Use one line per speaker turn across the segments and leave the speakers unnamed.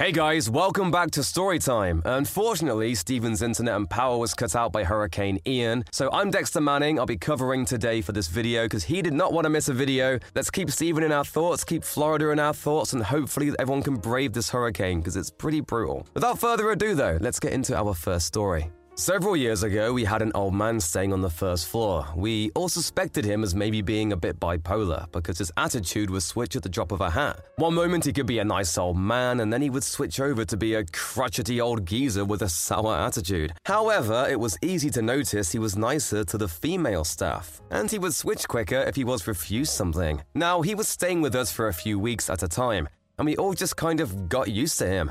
Hey guys, welcome back to Storytime. Unfortunately, Stephen's internet and power was cut out by Hurricane Ian, so I'm Dexter Manning. I'll be covering today for this video because he did not want to miss a video. Let's keep Stephen in our thoughts, keep Florida in our thoughts, and hopefully everyone can brave this hurricane because it's pretty brutal. Without further ado, though, let's get into our first story. Several years ago, we had an old man staying on the first floor. We all suspected him as maybe being a bit bipolar because his attitude would switch at the drop of a hat. One moment he could be a nice old man, and then he would switch over to be a crotchety old geezer with a sour attitude. However, it was easy to notice he was nicer to the female staff, and he would switch quicker if he was refused something. Now, he was staying with us for a few weeks at a time, and we all just kind of got used to him.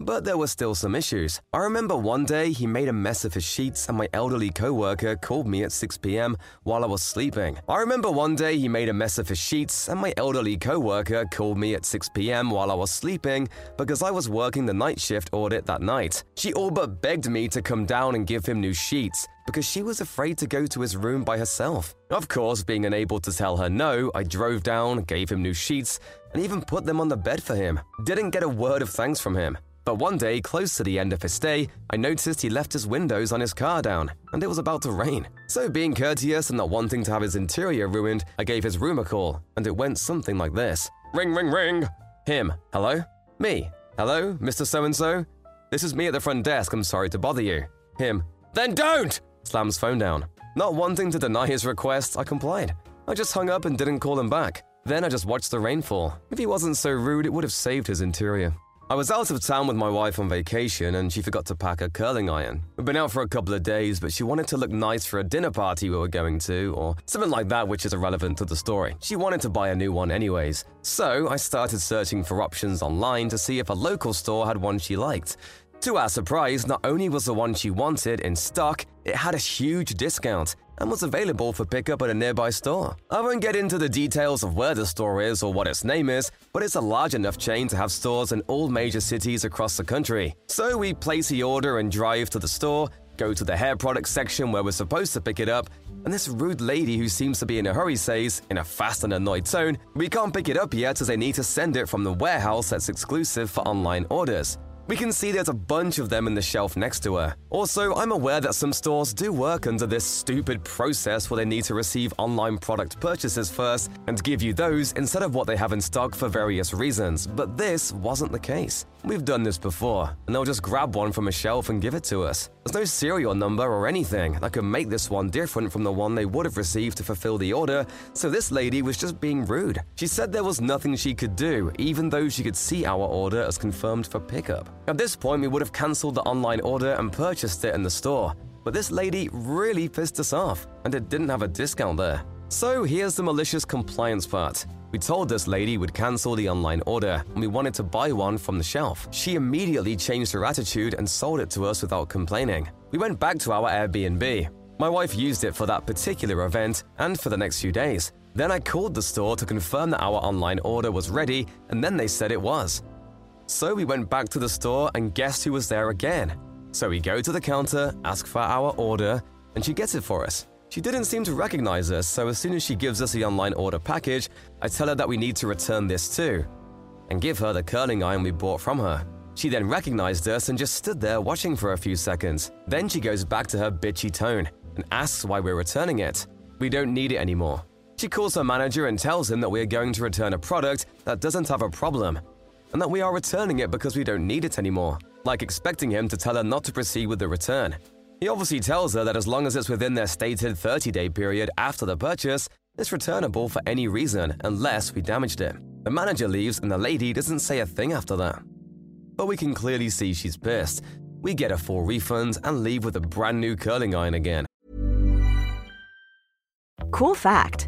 But there were still some issues. I remember one day he made a mess of his sheets and my elderly coworker called me at 6 p.m. while I was sleeping. I remember one day he made a mess of his sheets and my elderly coworker called me at 6 p.m. while I was sleeping because I was working the night shift audit that night. She all but begged me to come down and give him new sheets because she was afraid to go to his room by herself. Of course, being unable to tell her no, I drove down, gave him new sheets, and even put them on the bed for him. Didn't get a word of thanks from him. But one day, close to the end of his stay, I noticed he left his windows on his car down, and it was about to rain. So, being courteous and not wanting to have his interior ruined, I gave his room a call, and it went something like this Ring, ring, ring! Him, hello? Me, hello, Mr. So and so? This is me at the front desk, I'm sorry to bother you. Him, then don't! Slams phone down. Not wanting to deny his request, I complied. I just hung up and didn't call him back. Then I just watched the rainfall. If he wasn't so rude, it would have saved his interior. I was out of town with my wife on vacation and she forgot to pack her curling iron. We'd been out for a couple of days, but she wanted to look nice for a dinner party we were going to, or something like that, which is irrelevant to the story. She wanted to buy a new one anyways. So I started searching for options online to see if a local store had one she liked. To our surprise, not only was the one she wanted in stock, it had a huge discount and was available for pickup at a nearby store. I won't get into the details of where the store is or what its name is, but it's a large enough chain to have stores in all major cities across the country. So we place the order and drive to the store, go to the hair products section where we're supposed to pick it up, and this rude lady who seems to be in a hurry says, in a fast and annoyed tone, we can't pick it up yet as they need to send it from the warehouse that's exclusive for online orders. We can see there's a bunch of them in the shelf next to her. Also, I'm aware that some stores do work under this stupid process where they need to receive online product purchases first and give you those instead of what they have in stock for various reasons, but this wasn't the case. We've done this before, and they'll just grab one from a shelf and give it to us. There's no serial number or anything that could make this one different from the one they would have received to fulfill the order, so this lady was just being rude. She said there was nothing she could do, even though she could see our order as confirmed for pickup. At this point, we would have cancelled the online order and purchased it in the store, but this lady really pissed us off, and it didn't have a discount there. So here's the malicious compliance part. We told this lady we'd cancel the online order and we wanted to buy one from the shelf. She immediately changed her attitude and sold it to us without complaining. We went back to our Airbnb. My wife used it for that particular event and for the next few days. Then I called the store to confirm that our online order was ready, and then they said it was. So we went back to the store and guessed who was there again. So we go to the counter, ask for our order, and she gets it for us. She didn't seem to recognize us, so as soon as she gives us the online order package, I tell her that we need to return this too, and give her the curling iron we bought from her. She then recognized us and just stood there watching for a few seconds. Then she goes back to her bitchy tone and asks why we're returning it. We don't need it anymore. She calls her manager and tells him that we are going to return a product that doesn't have a problem, and that we are returning it because we don't need it anymore, like expecting him to tell her not to proceed with the return. He obviously tells her that as long as it's within their stated 30 day period after the purchase, it's returnable for any reason unless we damaged it. The manager leaves and the lady doesn't say a thing after that. But we can clearly see she's pissed. We get a full refund and leave with a brand new curling iron again.
Cool fact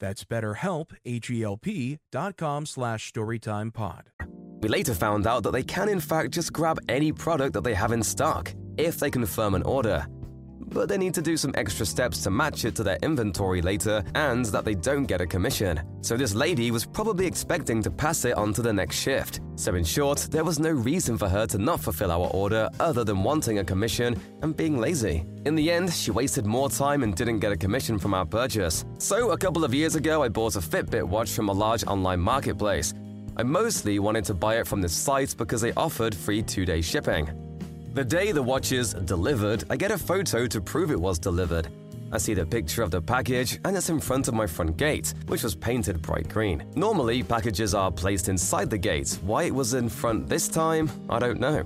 That's betterhelp, H-E-L-P dot com slash storytimepod.
We later found out that they can, in fact, just grab any product that they have in stock if they confirm an order. But they need to do some extra steps to match it to their inventory later, and that they don't get a commission. So this lady was probably expecting to pass it on to the next shift. So, in short, there was no reason for her to not fulfill our order other than wanting a commission and being lazy. In the end, she wasted more time and didn't get a commission from our purchase. So, a couple of years ago, I bought a Fitbit watch from a large online marketplace. I mostly wanted to buy it from this site because they offered free two day shipping. The day the watch is delivered, I get a photo to prove it was delivered. I see the picture of the package, and it's in front of my front gate, which was painted bright green. Normally, packages are placed inside the gate. Why it was in front this time, I don't know.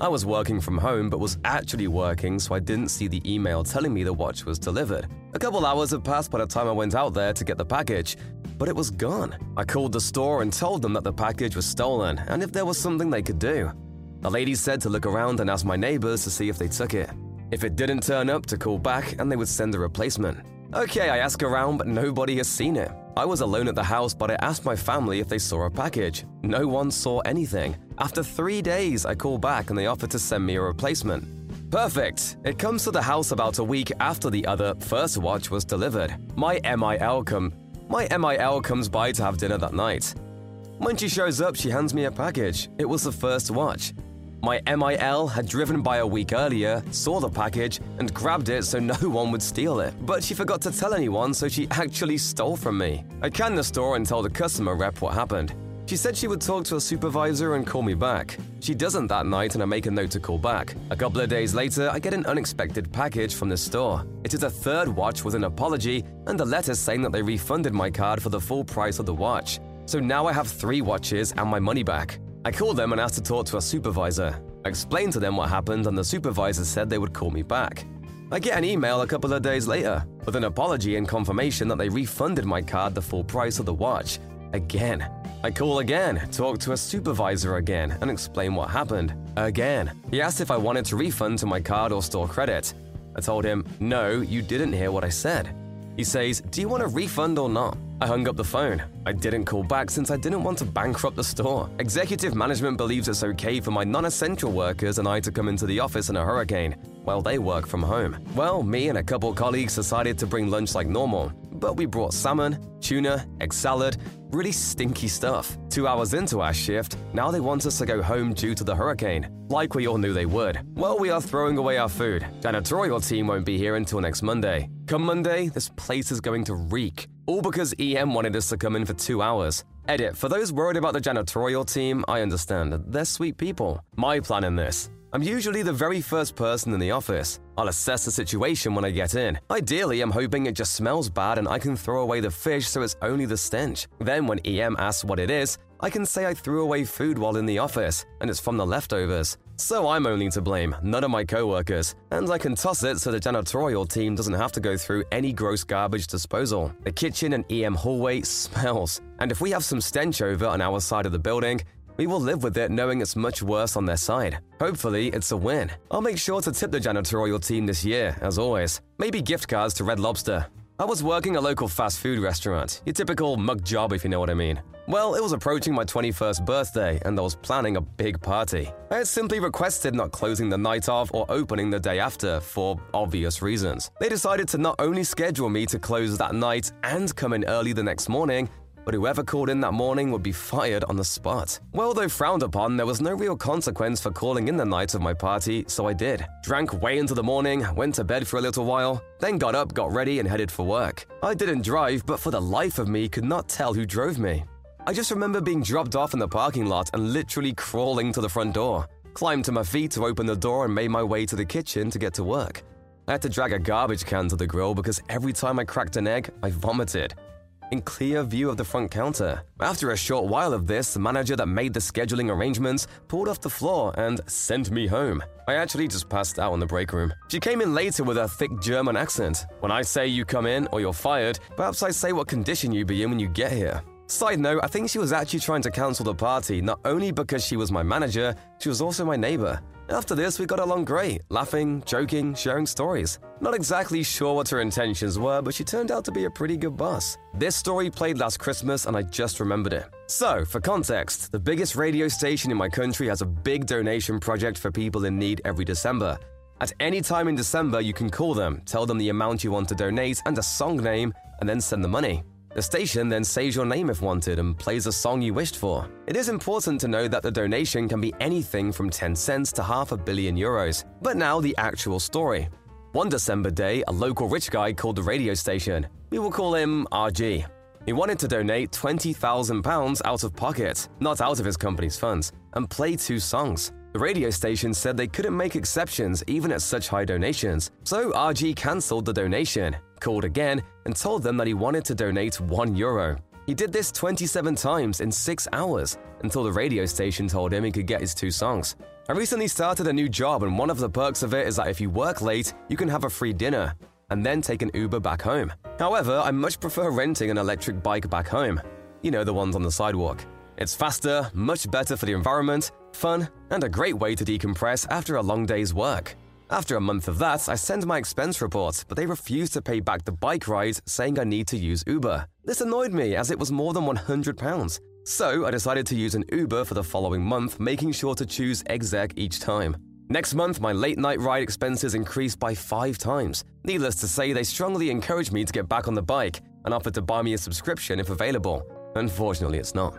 I was working from home, but was actually working, so I didn't see the email telling me the watch was delivered. A couple hours had passed by the time I went out there to get the package, but it was gone. I called the store and told them that the package was stolen and if there was something they could do. The lady said to look around and ask my neighbors to see if they took it. If it didn't turn up, to call back and they would send a replacement. Okay, I ask around, but nobody has seen it. I was alone at the house, but I asked my family if they saw a package. No one saw anything. After three days, I call back and they offer to send me a replacement. Perfect. It comes to the house about a week after the other first watch was delivered. My MIL come my MIL comes by to have dinner that night. When she shows up, she hands me a package. It was the first watch. My MIL had driven by a week earlier, saw the package, and grabbed it so no one would steal it. But she forgot to tell anyone, so she actually stole from me. I canned the store and told the customer rep what happened. She said she would talk to a supervisor and call me back. She doesn't that night, and I make a note to call back. A couple of days later, I get an unexpected package from the store. It is a third watch with an apology and a letter saying that they refunded my card for the full price of the watch. So now I have three watches and my money back. I called them and asked to talk to a supervisor. I explained to them what happened, and the supervisor said they would call me back. I get an email a couple of days later with an apology and confirmation that they refunded my card the full price of the watch. Again. I call again, talk to a supervisor again, and explain what happened. Again. He asked if I wanted to refund to my card or store credit. I told him, no, you didn't hear what I said. He says, Do you want a refund or not? I hung up the phone. I didn't call back since I didn't want to bankrupt the store. Executive management believes it's okay for my non essential workers and I to come into the office in a hurricane while they work from home. Well, me and a couple colleagues decided to bring lunch like normal, but we brought salmon, tuna, egg salad, really stinky stuff. Two hours into our shift, now they want us to go home due to the hurricane, like we all knew they would. Well, we are throwing away our food. Janitorial team won't be here until next Monday. Come Monday, this place is going to reek. All because EM wanted us to come in for two hours. Edit, for those worried about the janitorial team, I understand. They're sweet people. My plan in this I'm usually the very first person in the office. I'll assess the situation when I get in. Ideally, I'm hoping it just smells bad and I can throw away the fish so it's only the stench. Then, when EM asks what it is, I can say I threw away food while in the office and it's from the leftovers. So I'm only to blame, none of my coworkers. And I can toss it so the janitorial team doesn't have to go through any gross garbage disposal. The kitchen and EM hallway smells. And if we have some stench over on our side of the building, we will live with it knowing it's much worse on their side. Hopefully, it's a win. I'll make sure to tip the janitorial team this year, as always. Maybe gift cards to Red Lobster. I was working a local fast food restaurant, your typical mug job if you know what I mean. Well, it was approaching my 21st birthday and I was planning a big party. I had simply requested not closing the night off or opening the day after for obvious reasons. They decided to not only schedule me to close that night and come in early the next morning, but whoever called in that morning would be fired on the spot. Well, though frowned upon, there was no real consequence for calling in the night of my party, so I did. Drank way into the morning, went to bed for a little while, then got up, got ready, and headed for work. I didn't drive, but for the life of me, could not tell who drove me. I just remember being dropped off in the parking lot and literally crawling to the front door. Climbed to my feet to open the door and made my way to the kitchen to get to work. I had to drag a garbage can to the grill because every time I cracked an egg, I vomited in clear view of the front counter. After a short while of this, the manager that made the scheduling arrangements pulled off the floor and sent me home. I actually just passed out in the break room. She came in later with a thick German accent. When I say you come in or you're fired, perhaps I say what condition you be in when you get here. Side note, I think she was actually trying to cancel the party not only because she was my manager, she was also my neighbor. After this, we got along great, laughing, joking, sharing stories. Not exactly sure what her intentions were, but she turned out to be a pretty good boss. This story played last Christmas and I just remembered it. So, for context, the biggest radio station in my country has a big donation project for people in need every December. At any time in December, you can call them, tell them the amount you want to donate and a song name, and then send the money. The station then says your name if wanted and plays a song you wished for. It is important to know that the donation can be anything from 10 cents to half a billion euros. But now the actual story. One December day, a local rich guy called the radio station. We will call him RG. He wanted to donate £20,000 out of pocket, not out of his company's funds, and play two songs. The radio station said they couldn't make exceptions even at such high donations, so RG cancelled the donation, called again, and told them that he wanted to donate 1 euro. He did this 27 times in 6 hours until the radio station told him he could get his two songs. I recently started a new job, and one of the perks of it is that if you work late, you can have a free dinner and then take an Uber back home. However, I much prefer renting an electric bike back home. You know, the ones on the sidewalk. It's faster, much better for the environment, fun, and a great way to decompress after a long day's work. After a month of that, I send my expense report, but they refuse to pay back the bike ride, saying I need to use Uber. This annoyed me as it was more than £100. So I decided to use an Uber for the following month, making sure to choose exec each time. Next month, my late night ride expenses increased by five times. Needless to say, they strongly encouraged me to get back on the bike and offered to buy me a subscription if available. Unfortunately, it's not.